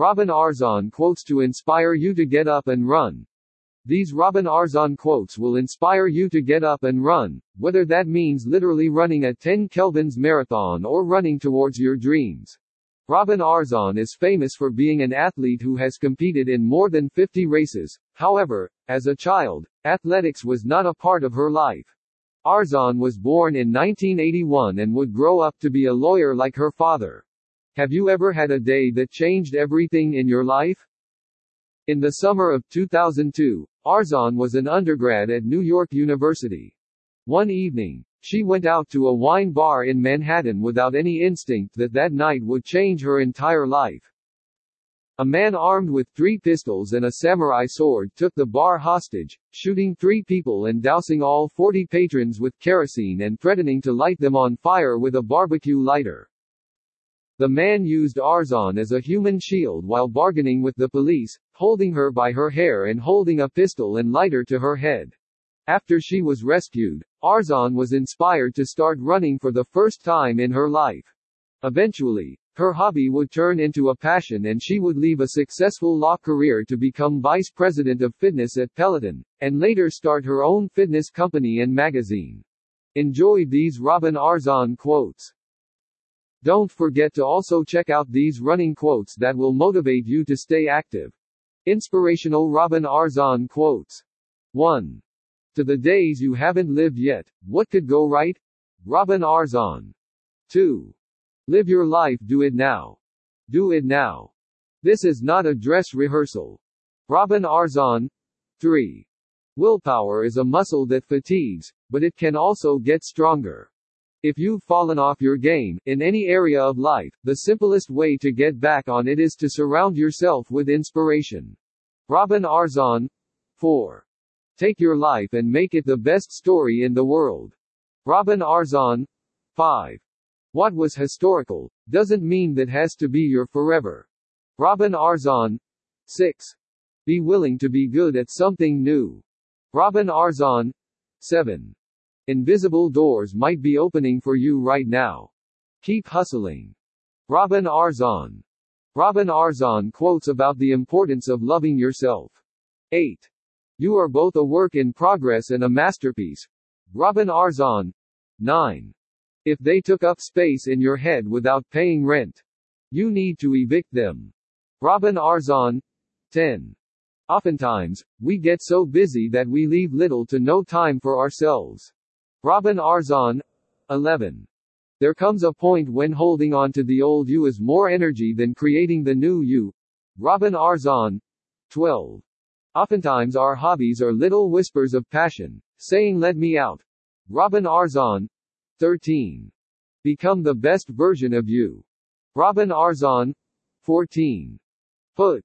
Robin Arzon quotes to inspire you to get up and run. These Robin Arzon quotes will inspire you to get up and run, whether that means literally running a 10 Kelvins marathon or running towards your dreams. Robin Arzon is famous for being an athlete who has competed in more than 50 races. However, as a child, athletics was not a part of her life. Arzon was born in 1981 and would grow up to be a lawyer like her father. Have you ever had a day that changed everything in your life? In the summer of 2002, Arzon was an undergrad at New York University. One evening, she went out to a wine bar in Manhattan without any instinct that that night would change her entire life. A man armed with three pistols and a samurai sword took the bar hostage, shooting three people and dousing all 40 patrons with kerosene and threatening to light them on fire with a barbecue lighter. The man used Arzon as a human shield while bargaining with the police, holding her by her hair and holding a pistol and lighter to her head. After she was rescued, Arzon was inspired to start running for the first time in her life. Eventually, her hobby would turn into a passion and she would leave a successful law career to become vice president of fitness at Peloton, and later start her own fitness company and magazine. Enjoy these Robin Arzon quotes. Don't forget to also check out these running quotes that will motivate you to stay active. Inspirational Robin Arzon quotes. 1. To the days you haven't lived yet, what could go right? Robin Arzon. 2. Live your life, do it now. Do it now. This is not a dress rehearsal. Robin Arzon. 3. Willpower is a muscle that fatigues, but it can also get stronger. If you've fallen off your game, in any area of life, the simplest way to get back on it is to surround yourself with inspiration. Robin Arzon. 4. Take your life and make it the best story in the world. Robin Arzon. 5. What was historical, doesn't mean that has to be your forever. Robin Arzon. 6. Be willing to be good at something new. Robin Arzon. 7. Invisible doors might be opening for you right now. Keep hustling. Robin Arzon. Robin Arzon quotes about the importance of loving yourself. 8. You are both a work in progress and a masterpiece. Robin Arzon. 9. If they took up space in your head without paying rent, you need to evict them. Robin Arzon. 10. Oftentimes, we get so busy that we leave little to no time for ourselves. Robin Arzon. 11. There comes a point when holding on to the old you is more energy than creating the new you. Robin Arzon. 12. Oftentimes our hobbies are little whispers of passion, saying let me out. Robin Arzon. 13. Become the best version of you. Robin Arzon. 14. Put